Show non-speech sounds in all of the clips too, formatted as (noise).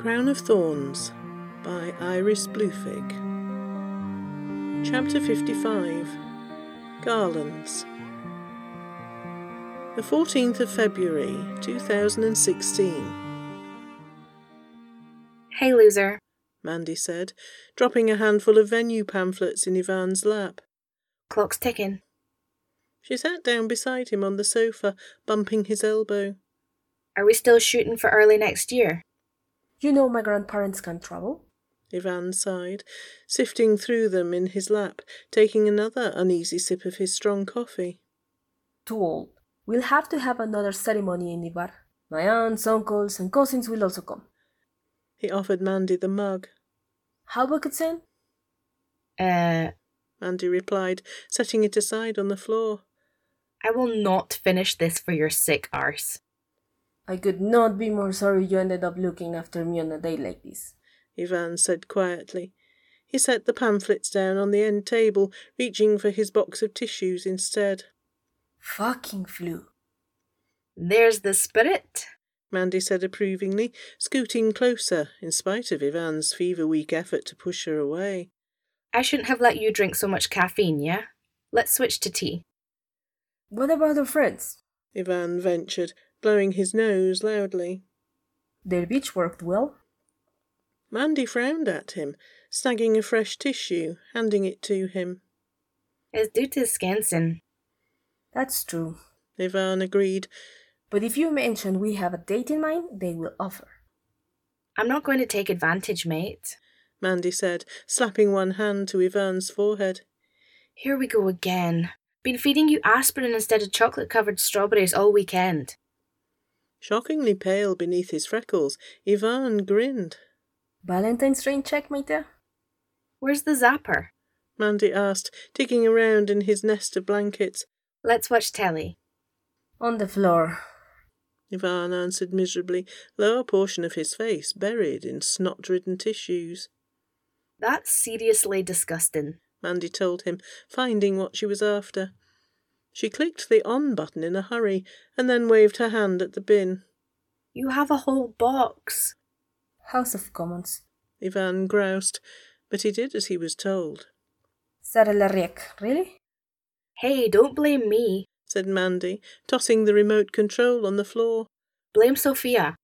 Crown of Thorns by Iris Bluefig. Chapter 55 Garlands. The 14th of February 2016. Hey, loser. Mandy said, dropping a handful of venue pamphlets in Ivan's lap. Clock's ticking. She sat down beside him on the sofa, bumping his elbow. Are we still shooting for early next year? You know my grandparents can't travel. Ivan sighed, sifting through them in his lap, taking another uneasy sip of his strong coffee. Too old. We'll have to have another ceremony in Ibar. My aunts, uncles, and cousins will also come. He offered Mandy the mug. How about Kutsen? Uh, Mandy replied, setting it aside on the floor. I will not finish this for your sick arse. I could not be more sorry you ended up looking after me on a day like this. Ivan said quietly. He set the pamphlets down on the end table, reaching for his box of tissues instead. Fucking flu. There's the spirit. Mandy said approvingly, scooting closer, in spite of Ivan's fever weak effort to push her away. I shouldn't have let you drink so much caffeine, yeah? Let's switch to tea. What about our friends? Ivan ventured, blowing his nose loudly. Their beach worked well. Mandy frowned at him, snagging a fresh tissue, handing it to him. It's due to Skansen. That's true. Ivan agreed. But if you mention we have a date in mind, they will offer. I'm not going to take advantage, mate. Mandy said, slapping one hand to Ivan's forehead. Here we go again. Been feeding you aspirin instead of chocolate covered strawberries all weekend. Shockingly pale beneath his freckles, Ivan grinned. Valentine's rain check, mate? Where's the zapper? Mandy asked, digging around in his nest of blankets. Let's watch telly. On the floor. Ivan answered miserably, lower portion of his face buried in snot ridden tissues. That's seriously disgusting, Mandy told him, finding what she was after. She clicked the on button in a hurry and then waved her hand at the bin. You have a whole box. House of Commons. Ivan groused, but he did as he was told. Sarelariek, really? Hey, don't blame me, said Mandy, tossing the remote control on the floor. Blame Sophia.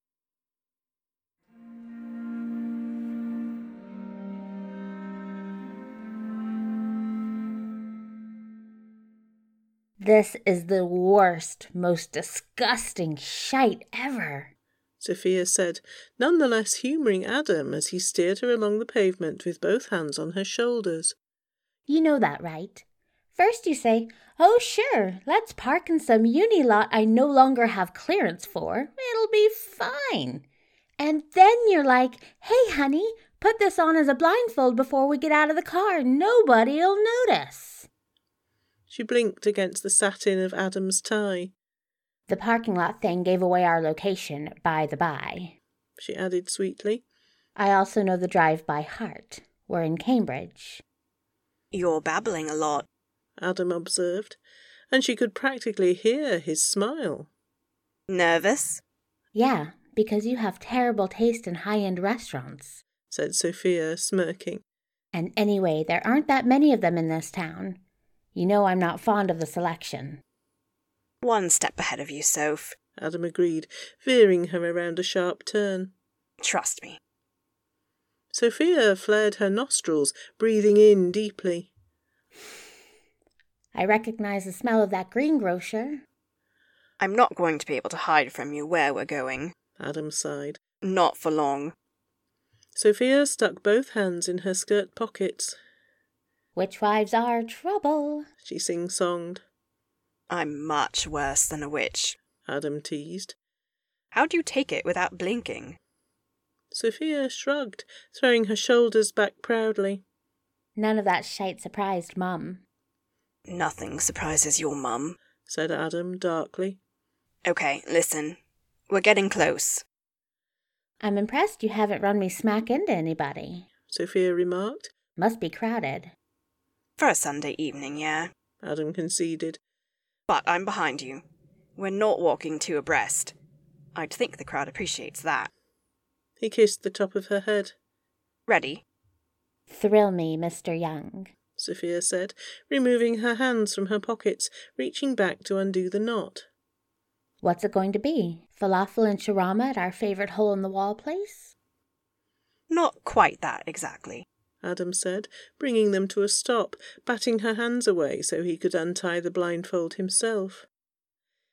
This is the worst, most disgusting shite ever, Sophia said, none the less humouring Adam as he steered her along the pavement with both hands on her shoulders. You know that, right? First you say, Oh, sure, let's park in some uni lot I no longer have clearance for. It'll be fine. And then you're like, Hey, honey, put this on as a blindfold before we get out of the car. Nobody'll notice. She blinked against the satin of Adam's tie. The parking lot thing gave away our location, by the by. She added sweetly. I also know the drive by heart. We're in Cambridge. You're babbling a lot, Adam observed, and she could practically hear his smile. Nervous? Yeah, because you have terrible taste in high end restaurants, said Sophia, smirking. And anyway, there aren't that many of them in this town. You know I'm not fond of the selection. One step ahead of you, Soph, Adam agreed, veering her around a sharp turn. Trust me. Sophia flared her nostrils, breathing in deeply. I recognize the smell of that greengrocer. I'm not going to be able to hide from you where we're going. Adam sighed. Not for long. Sophia stuck both hands in her skirt pockets. Witch wives are trouble, she sing songed. I'm much worse than a witch, Adam teased. How do you take it without blinking? Sophia shrugged, throwing her shoulders back proudly. None of that shite surprised Mum. Nothing surprises your mum, said Adam darkly. Okay, listen. We're getting close. I'm impressed you haven't run me smack into anybody, Sophia remarked. Must be crowded. For a Sunday evening, yeah, Adam conceded. But I'm behind you. We're not walking two abreast. I'd think the crowd appreciates that. He kissed the top of her head. Ready? Thrill me, Mr. Young. Sophia said, removing her hands from her pockets, reaching back to undo the knot. What's it going to be? Falafel and shawarma at our favorite hole in the wall place? Not quite that, exactly. Adam said, bringing them to a stop, batting her hands away so he could untie the blindfold himself.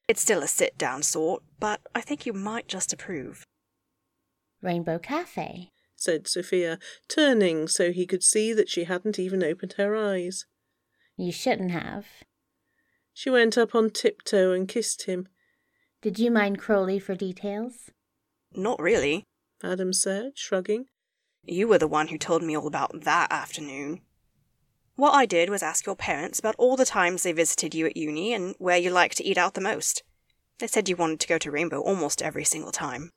It's still a sit down sort, but I think you might just approve. Rainbow Cafe, said Sophia, turning so he could see that she hadn't even opened her eyes. You shouldn't have. She went up on tiptoe and kissed him. Did you mind Crowley for details? Not really, Adam said, shrugging. You were the one who told me all about that afternoon. What I did was ask your parents about all the times they visited you at uni and where you liked to eat out the most. They said you wanted to go to Rainbow almost every single time.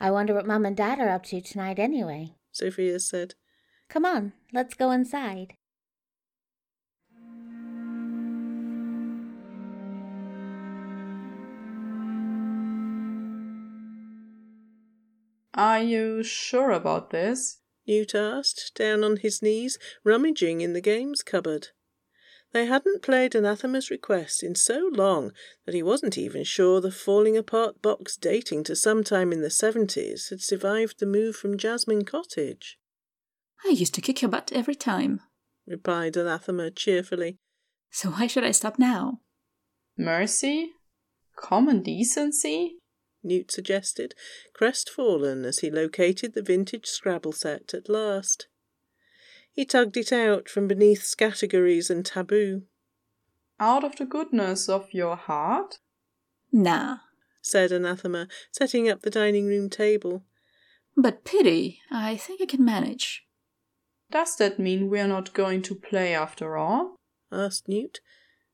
I wonder what Mum and Dad are up to tonight anyway. Sophia said. Come on, let's go inside. Are you sure about this? Newt asked, down on his knees, rummaging in the games cupboard. They hadn't played Anathema's request in so long that he wasn't even sure the falling apart box dating to sometime in the seventies had survived the move from Jasmine Cottage. I used to kick your butt every time, replied Anathema cheerfully. So why should I stop now? Mercy? Common decency? Newt suggested, crestfallen as he located the vintage Scrabble set at last. He tugged it out from beneath categories and taboo. Out of the goodness of your heart? Nah, said Anathema, setting up the dining room table. But pity, I think I can manage. Does that mean we're not going to play after all? asked Newt,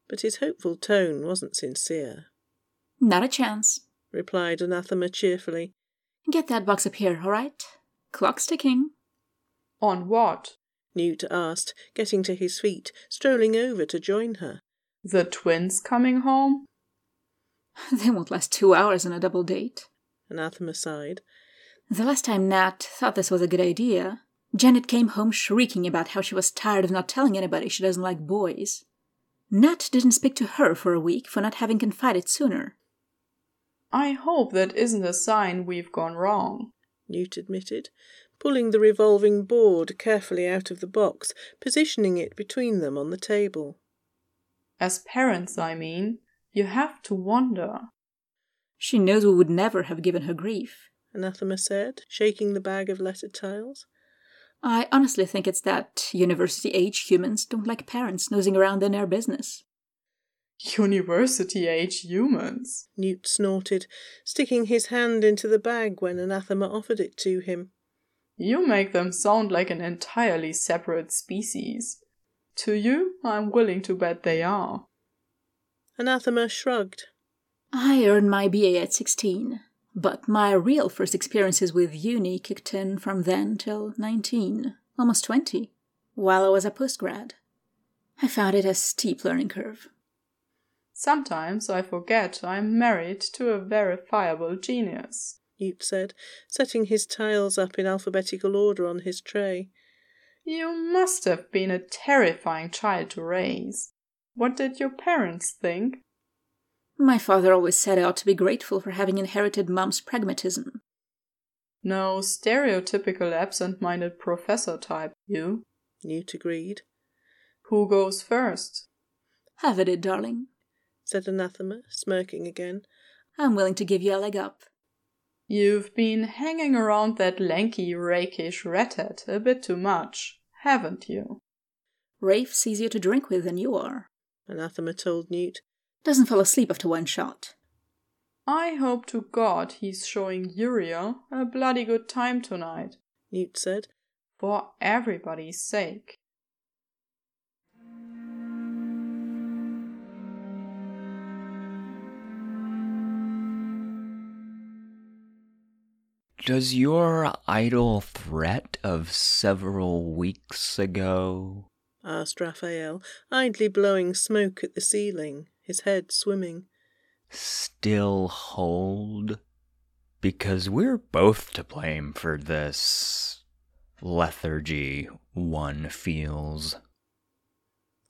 but his hopeful tone wasn't sincere. Not a chance, replied Anathema cheerfully. Get that box up here, all right? Clock's ticking. On what? Newt asked, getting to his feet, strolling over to join her. The twins coming home? (laughs) They won't last two hours on a double date. Anathema sighed. The last time Nat thought this was a good idea, Janet came home shrieking about how she was tired of not telling anybody she doesn't like boys. Nat didn't speak to her for a week for not having confided sooner. I hope that isn't a sign we've gone wrong, Newt admitted, pulling the revolving board carefully out of the box, positioning it between them on the table. As parents, I mean, you have to wonder. She knows we would never have given her grief, Anathema said, shaking the bag of lettered tiles. I honestly think it's that university age humans don't like parents nosing around in their business. University age humans, Newt snorted, sticking his hand into the bag when Anathema offered it to him. You make them sound like an entirely separate species. To you, I'm willing to bet they are. Anathema shrugged. I earned my BA at 16, but my real first experiences with uni kicked in from then till 19, almost 20, while I was a postgrad. I found it a steep learning curve. Sometimes I forget I'm married to a verifiable genius, Newt said, setting his tiles up in alphabetical order on his tray. You must have been a terrifying child to raise. What did your parents think? My father always said I ought to be grateful for having inherited Mum's pragmatism. No stereotypical absent minded professor type, you. Newt agreed. Who goes first? Have at it, darling, said Anathema, smirking again. I'm willing to give you a leg up. You've been hanging around that lanky, rakish redhead a bit too much, haven't you? Rafe's easier to drink with than you are, Anathema told Newt. Doesn't fall asleep after one shot. I hope to God he's showing Uriel a bloody good time tonight, Newt said. For everybody's sake. Does your idle threat of several weeks ago? asked Raphael, idly blowing smoke at the ceiling, his head swimming. Still hold? Because we're both to blame for this lethargy one feels.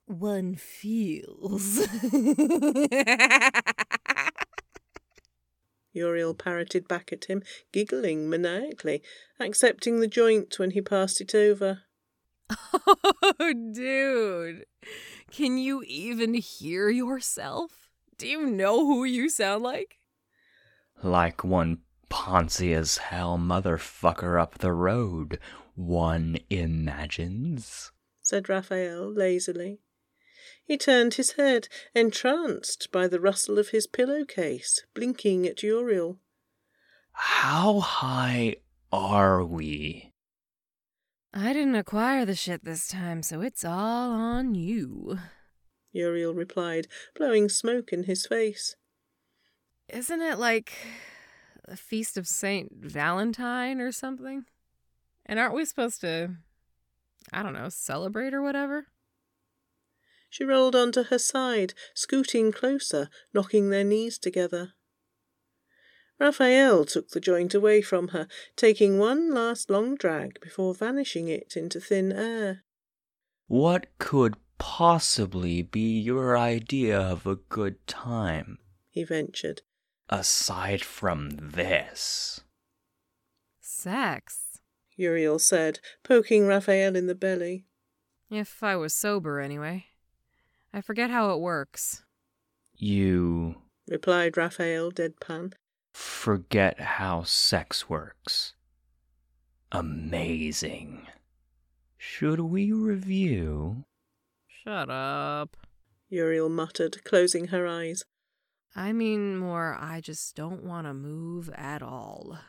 One feels. (laughs) Uriel parroted back at him, giggling maniacally, accepting the joint when he passed it over. (laughs) oh, dude. Can you even hear yourself? Do you know who you sound like? Like one poncy as hell motherfucker up the road, one imagines, said Raphael lazily. He turned his head, entranced by the rustle of his pillowcase, blinking at Uriel. How high are we? I didn't acquire the shit this time, so it's all on you. Uriel replied, blowing smoke in his face. Isn't it like the feast of Saint Valentine or something? And aren't we supposed to, I don't know, celebrate or whatever? She rolled onto her side, scooting closer, knocking their knees together. Raphael took the joint away from her, taking one last long drag before vanishing it into thin air. What could possibly be your idea of a good time? he ventured. Aside from this. Sex, Uriel said, poking Raphael in the belly. If I was sober, anyway. I forget how it works. You, replied Raphael deadpan, forget how sex works. Amazing. Should we review? Shut up. Uriel muttered, closing her eyes. I mean more, I just don't want to move at all.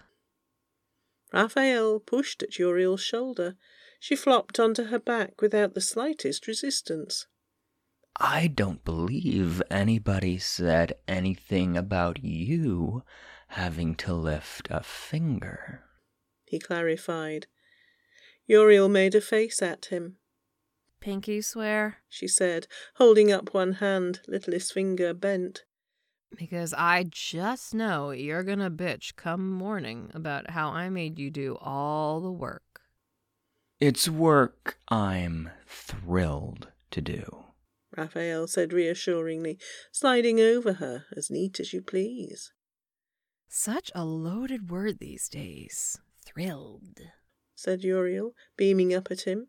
Raphael pushed at Uriel's shoulder. She flopped onto her back without the slightest resistance. I don't believe anybody said anything about you having to lift a finger. He clarified. Uriel made a face at him. Pinky swear? She said, holding up one hand, littlest finger bent. Because I just know you're gonna bitch come morning about how I made you do all the work. It's work I'm thrilled to do. Raphael said reassuringly, sliding over her, as neat as you please. Such a loaded word these days. Thrilled, said Uriel, beaming up at him.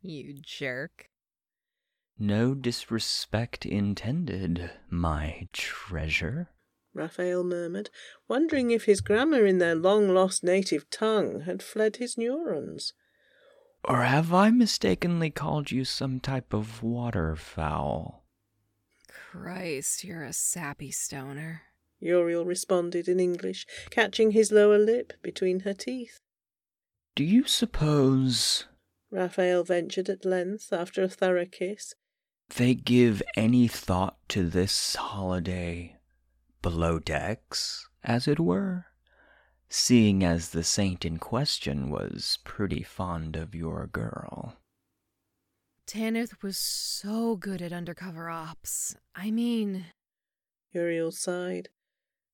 You jerk. No disrespect intended, my treasure. Raphael murmured, wondering if his grammar in their long lost native tongue had fled his neurons. Or have I mistakenly called you some type of waterfowl? Christ, you're a sappy stoner. Uriel responded in English, catching his lower lip between her teeth. Do you suppose, Raphael ventured at length after a thorough kiss, they give any thought to this holiday below decks, as it were? Seeing as the saint in question was pretty fond of your girl. Tanith was so good at undercover ops. I mean, Uriel sighed.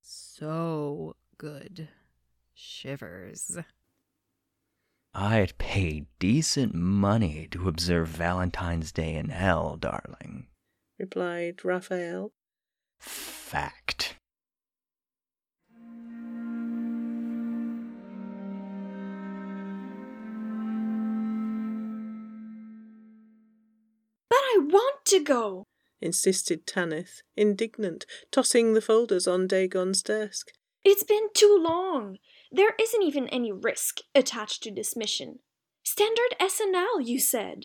So good. Shivers. I'd pay decent money to observe Valentine's Day in hell, darling, replied Raphael. Fact. Want to go, insisted Tanith, indignant, tossing the folders on Dagon's desk. It's been too long. There isn't even any risk attached to this mission. Standard SNL, you said.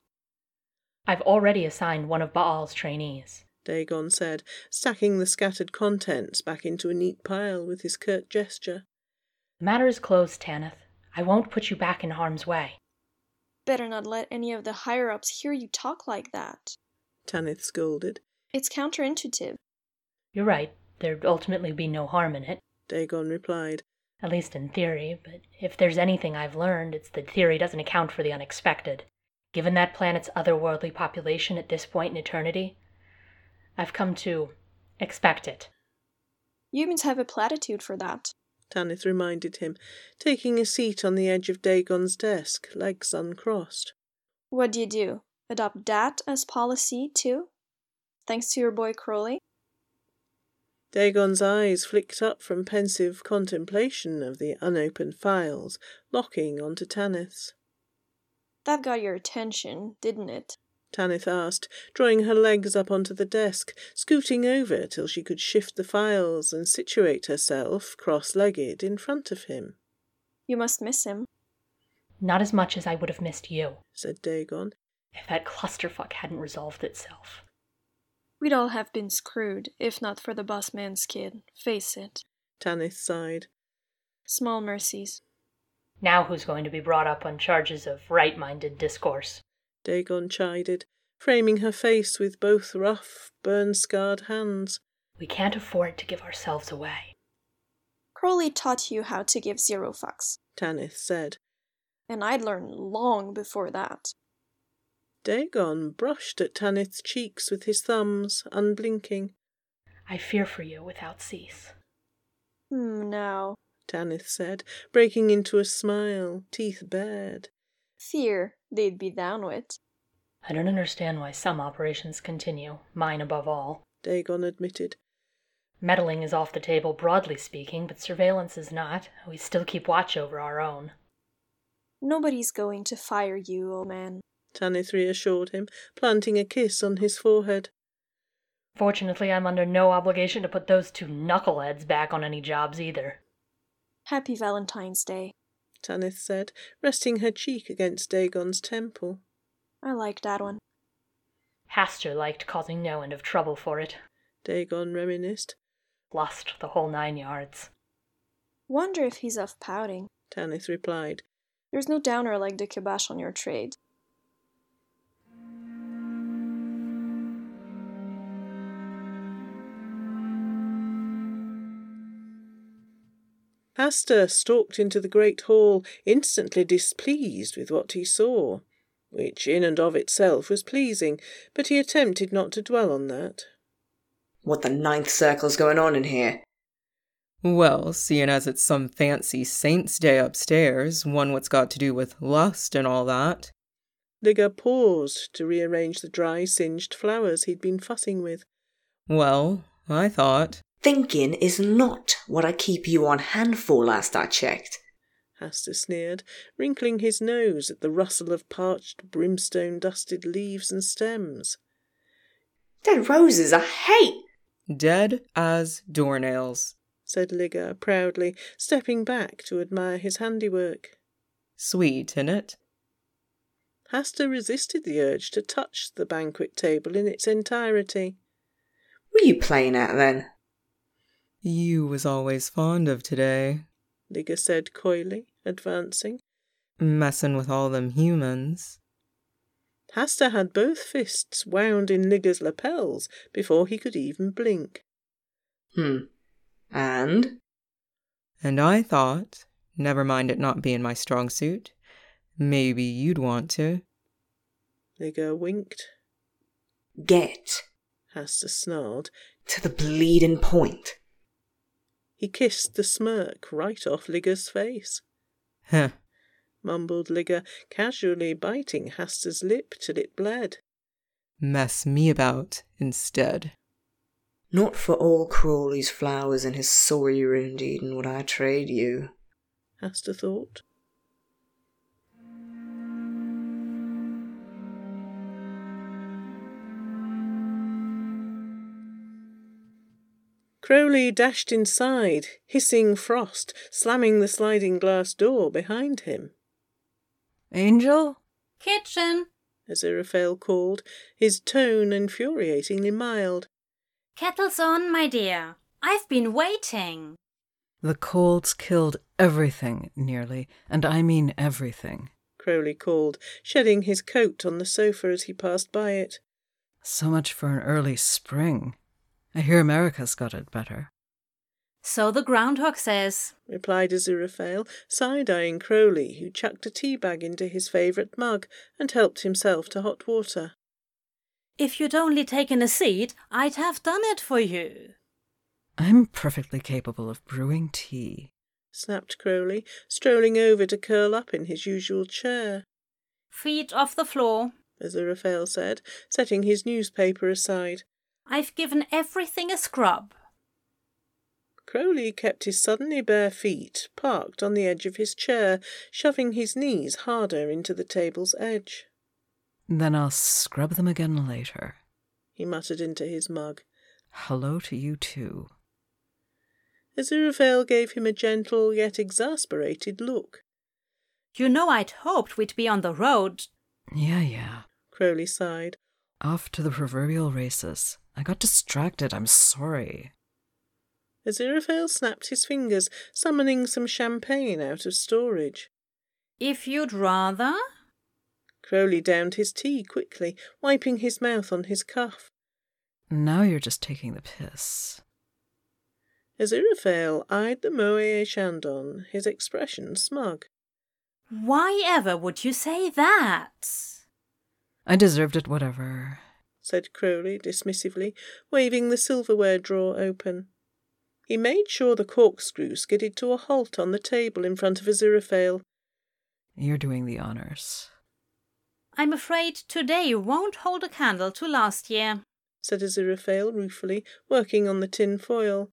I've already assigned one of Baal's trainees, Dagon said, stacking the scattered contents back into a neat pile with his curt gesture. The matter is closed, Tanith. I won't put you back in harm's way. Better not let any of the higher ups hear you talk like that. Tanith scolded. It's counterintuitive. You're right. There'd ultimately be no harm in it. Dagon replied. At least in theory, but if there's anything I've learned, it's that theory doesn't account for the unexpected. Given that planet's otherworldly population at this point in eternity, I've come to expect it. Humans have a platitude for that, Tanith reminded him, taking a seat on the edge of Dagon's desk, legs uncrossed. What do you do? Adopt that as policy, too? Thanks to your boy Crowley? Dagon's eyes flicked up from pensive contemplation of the unopened files, locking onto Tanith's. That got your attention, didn't it? Tanith asked, drawing her legs up onto the desk, scooting over till she could shift the files and situate herself, cross legged, in front of him. You must miss him. Not as much as I would have missed you, said Dagon. If that clusterfuck hadn't resolved itself. We'd all have been screwed, if not for the boss man's kid. Face it. Tanith sighed. Small mercies. Now who's going to be brought up on charges of right minded discourse? Dagon chided, framing her face with both rough, burn scarred hands. We can't afford to give ourselves away. Crowley taught you how to give zero fucks, Tanith said. And I'd learned long before that. Dagon brushed at Tanith's cheeks with his thumbs, unblinking. I fear for you without cease. Hmm, now, Tanith said, breaking into a smile, teeth bared. Fear they'd be down with. I don't understand why some operations continue, mine above all. Dagon admitted. Meddling is off the table, broadly speaking, but surveillance is not. We still keep watch over our own. Nobody's going to fire you, old man. Tanith reassured him, planting a kiss on his forehead. Fortunately, I'm under no obligation to put those two knuckleheads back on any jobs either. Happy Valentine's Day. Tanith said, resting her cheek against Dagon's temple. I like that one. Hastur liked causing no end of trouble for it. Dagon reminisced. Lost the whole nine yards. Wonder if he's off pouting. Tanith replied. There's no downer like the kibosh on your trade. Hastur stalked into the great hall, instantly displeased with what he saw, which in and of itself was pleasing, but he attempted not to dwell on that. What the ninth circle's going on in here? Well, seeing as it's some fancy saint's day upstairs, one what's got to do with lust and all that. Ligur paused to rearrange the dry, singed flowers he'd been fussing with. Well, I thought. Thinking is not what I keep you on hand for, last I checked. Hastur sneered, wrinkling his nose at the rustle of parched, brimstone dusted leaves and stems. Dead roses I hate! Dead as doornails, said Ligur proudly, stepping back to admire his handiwork. Sweet, innit? Hastur resisted the urge to touch the banquet table in its entirety. Were you playing at then? You was always fond of today, Ligur said coyly, advancing. Messin' with all them humans. Hastur had both fists wound in Ligur's lapels before he could even blink. Hmm. And? And I thought, never mind it not being my strong suit, maybe you'd want to. Ligur winked. Get, Hastur snarled, to the bleeding point. He kissed the smirk right off Ligur's face. Huh, mumbled Ligur, casually biting Hastur's lip till it bled. Mess me about instead. Not for all Crawley's flowers and his sorry ruined Eden would I trade you, Hastur thought. Crowley dashed inside, hissing frost, slamming the sliding glass door behind him. Angel? Kitchen! Aziraphale called, his tone infuriatingly mild. Kettle's on, my dear. I've been waiting. The colds killed everything, nearly, and I mean everything. Crowley called, shedding his coat on the sofa as he passed by it. So much for an early spring. I hear America's got it better. So the groundhog says, replied Aziraphale, side-eyeing Crowley, who chucked a tea bag into his favourite mug and helped himself to hot water. If you'd only taken a seat, I'd have done it for you. I'm perfectly capable of brewing tea. snapped Crowley, strolling over to curl up in his usual chair. Feet off the floor, Aziraphale said, setting his newspaper aside. I've given everything a scrub. Crowley kept his suddenly bare feet parked on the edge of his chair, shoving his knees harder into the table's edge. Then I'll scrub them again later. He muttered into his mug. Hello to you too. Aziraphale gave him a gentle yet exasperated look. You know I'd hoped we'd be on the road. Yeah, yeah. Crowley sighed. Off to the proverbial races. I got distracted, I'm sorry. Aziraphale snapped his fingers, summoning some champagne out of storage. If you'd rather? Crowley downed his tea quickly, wiping his mouth on his cuff. Now you're just taking the piss. Aziraphale eyed the Moët Chandon, his expression smug. Why ever would you say that? I deserved it, whatever, said Crowley dismissively, waving the silverware drawer open. He made sure the corkscrew skidded to a halt on the table in front of Aziraphale. You're doing the honors. I'm afraid today won't hold a candle to last year, said Aziraphale ruefully, working on the tin foil.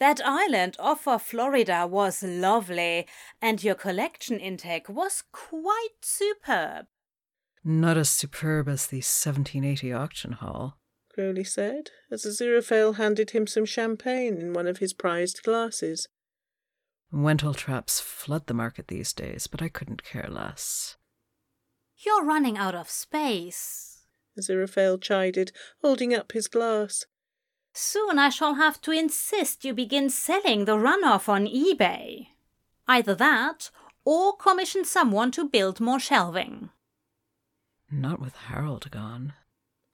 That island off of Florida was lovely, and your collection intake was quite superb. Not as superb as the 1780 auction hall, Crowley said, as Aziraphale handed him some champagne in one of his prized glasses. Wentletraps flood the market these days, but I couldn't care less. You're running out of space, Aziraphale chided, holding up his glass. Soon I shall have to insist you begin selling the runoff on eBay. Either that, or commission someone to build more shelving. Not with Harold gone.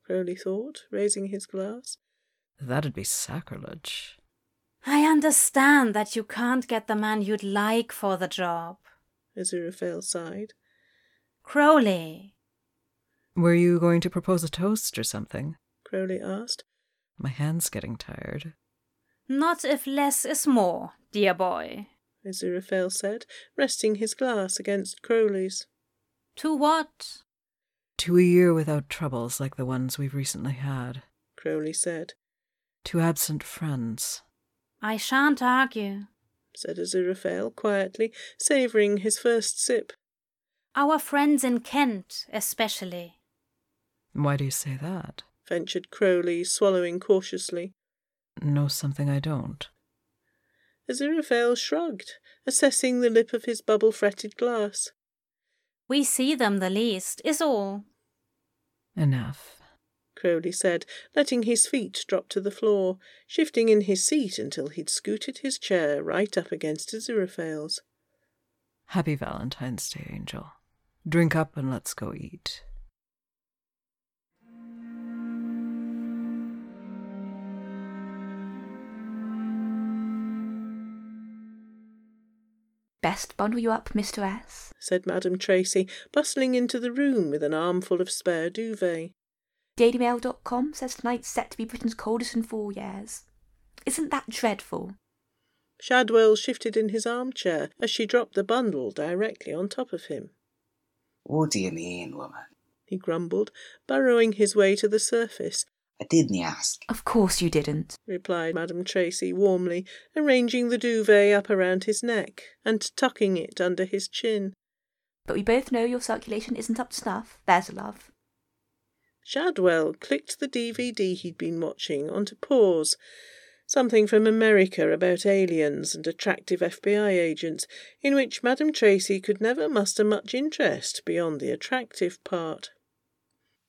Crowley thought, raising his glass. That'd be sacrilege. I understand that you can't get the man you'd like for the job. Aziraphale sighed. Crowley. Were you going to propose a toast or something? Crowley asked. My hand's getting tired. Not if less is more, dear boy, Aziraphale said, resting his glass against Crowley's. To what? To a year without troubles like the ones we've recently had, Crowley said. To absent friends. I shan't argue, said Aziraphale quietly, savouring his first sip. Our friends in Kent, especially. Why do you say that? ventured Crowley, swallowing cautiously. Know something I don't. Aziraphale shrugged, assessing the lip of his bubble fretted glass. We see them the least, is all. Enough, Crowley said, letting his feet drop to the floor, shifting in his seat until he'd scooted his chair right up against Aziraphale's. Happy Valentine's Day, Angel. Drink up and let's go eat. Best bundle you up, Mr. S, said Madame Tracy, bustling into the room with an armful of spare duvet. DailyMail.com says tonight's set to be Britain's coldest in four years. Isn't that dreadful? Shadwell shifted in his armchair as she dropped the bundle directly on top of him. What do you mean, woman? He grumbled, burrowing his way to the surface. I didn't ask. Of course you didn't, replied Madame Tracy warmly, arranging the duvet up around his neck and tucking it under his chin. But we both know your circulation isn't up to snuff. There's a love. Shadwell clicked the DVD he'd been watching onto pause. Something from America about aliens and attractive FBI agents, in which Madame Tracy could never muster much interest beyond the attractive part.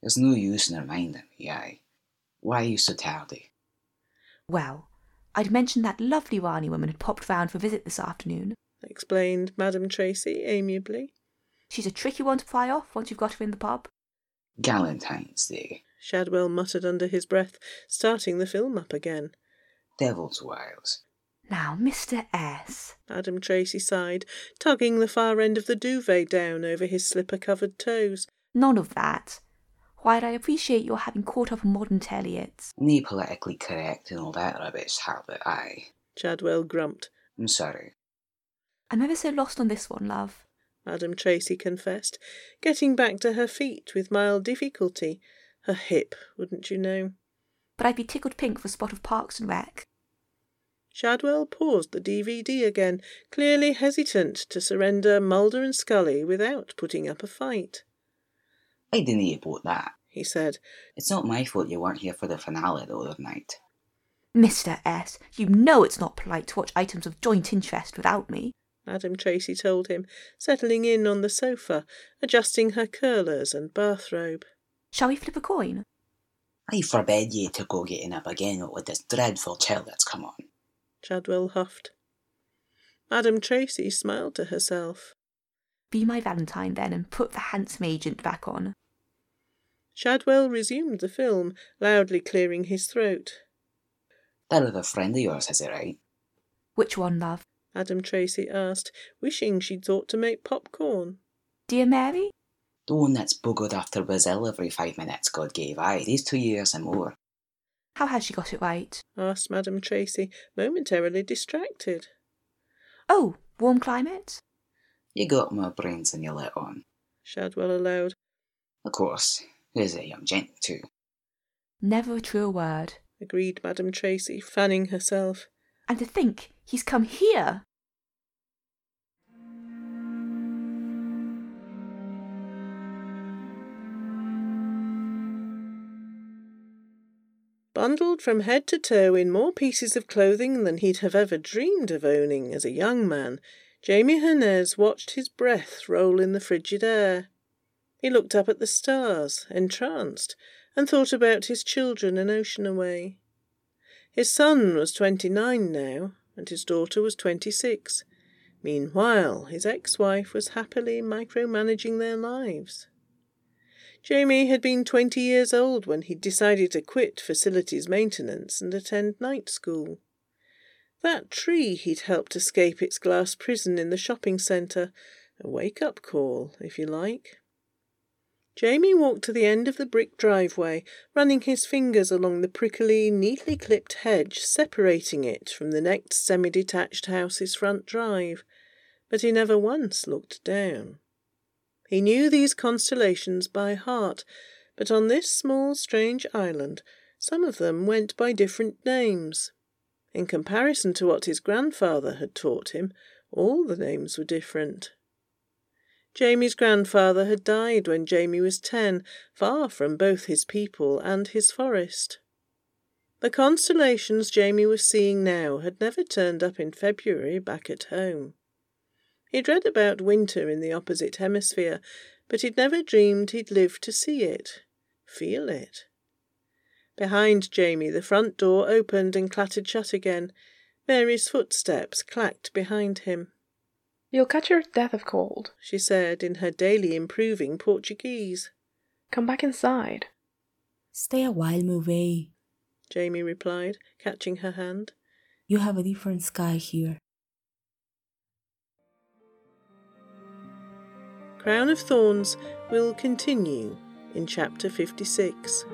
There's no use in reminding me, aye. Why are you so tardy? Well, I'd mentioned that lovely Rani woman had popped round for a visit this afternoon, explained Madame Tracy amiably. She's a tricky one to fly off once you've got her in the pub. Galentine's Day, Shadwell muttered under his breath, starting the film up again. Devil's Wiles. Now, Mr. S. Madame Tracy sighed, tugging the far end of the duvet down over his slipper covered toes. None of that. While I appreciate your having caught up on modern telly, it's. Me politically correct and all that rubbish, Harbert, aye. Shadwell grumped. I'm sorry. I'm ever so lost on this one, love. Madame Tracy confessed, getting back to her feet with mild difficulty. Her hip, wouldn't you know? But I'd be tickled pink for a Spot of Parks and Rec. Shadwell paused the DVD again, clearly hesitant to surrender Mulder and Scully without putting up a fight. Why didn't you bought that? he said. It's not my fault you weren't here for the finale the other night. Mr. S., you know it's not polite to watch items of joint interest without me. Madame Tracy told him, settling in on the sofa, adjusting her curlers and bathrobe. Shall we flip a coin? I forbid ye to go getting up again with this dreadful chill that's come on. Shadwell huffed. Madame Tracy smiled to herself. Be my Valentine then and put the handsome agent back on. Shadwell resumed the film, loudly clearing his throat. That other friend of yours, has it right? Which one, love? Madame Tracy asked, wishing she'd thought to make popcorn. Dear Mary? The one that's buggered after Brazil every five minutes God gave aye, these two years and more. How has she got it right? asked Madame Tracy, momentarily distracted. Oh, warm climate? You got more brains than you let on. Shadwell allowed. Of course, he's a young gent too. Never a truer word, agreed Madame Tracy, fanning herself. And to think he's come here. Bundled from head to toe in more pieces of clothing than he'd have ever dreamed of owning as a young man, Jamie Hernez watched his breath roll in the frigid air. He looked up at the stars, entranced, and thought about his children an ocean away. His son was twenty-nine now, and his daughter was twenty-six. Meanwhile, his ex-wife was happily micromanaging their lives. Jamie had been twenty years old when he decided to quit facilities maintenance and attend night school. That tree he'd helped escape its glass prison in the shopping centre, a wake-up call, if you like. Jamie walked to the end of the brick driveway, running his fingers along the prickly, neatly clipped hedge separating it from the next semi-detached house's front drive, but he never once looked down. He knew these constellations by heart, but on this small, strange island, some of them went by different names. In comparison to what his grandfather had taught him, all the names were different. Jamie's grandfather had died when Jamie was ten, far from both his people and his forest. The constellations Jamie was seeing now had never turned up in February back at home. He'd read about winter in the opposite hemisphere, but he'd never dreamed he'd live to see it, feel it. Behind Jamie, the front door opened and clattered shut again. Mary's footsteps clacked behind him. You'll catch your death of cold, she said in her daily improving Portuguese. Come back inside. Stay a while, Mouvet, Jamie replied, catching her hand. You have a different sky here. Crown of Thorns will continue in chapter 56.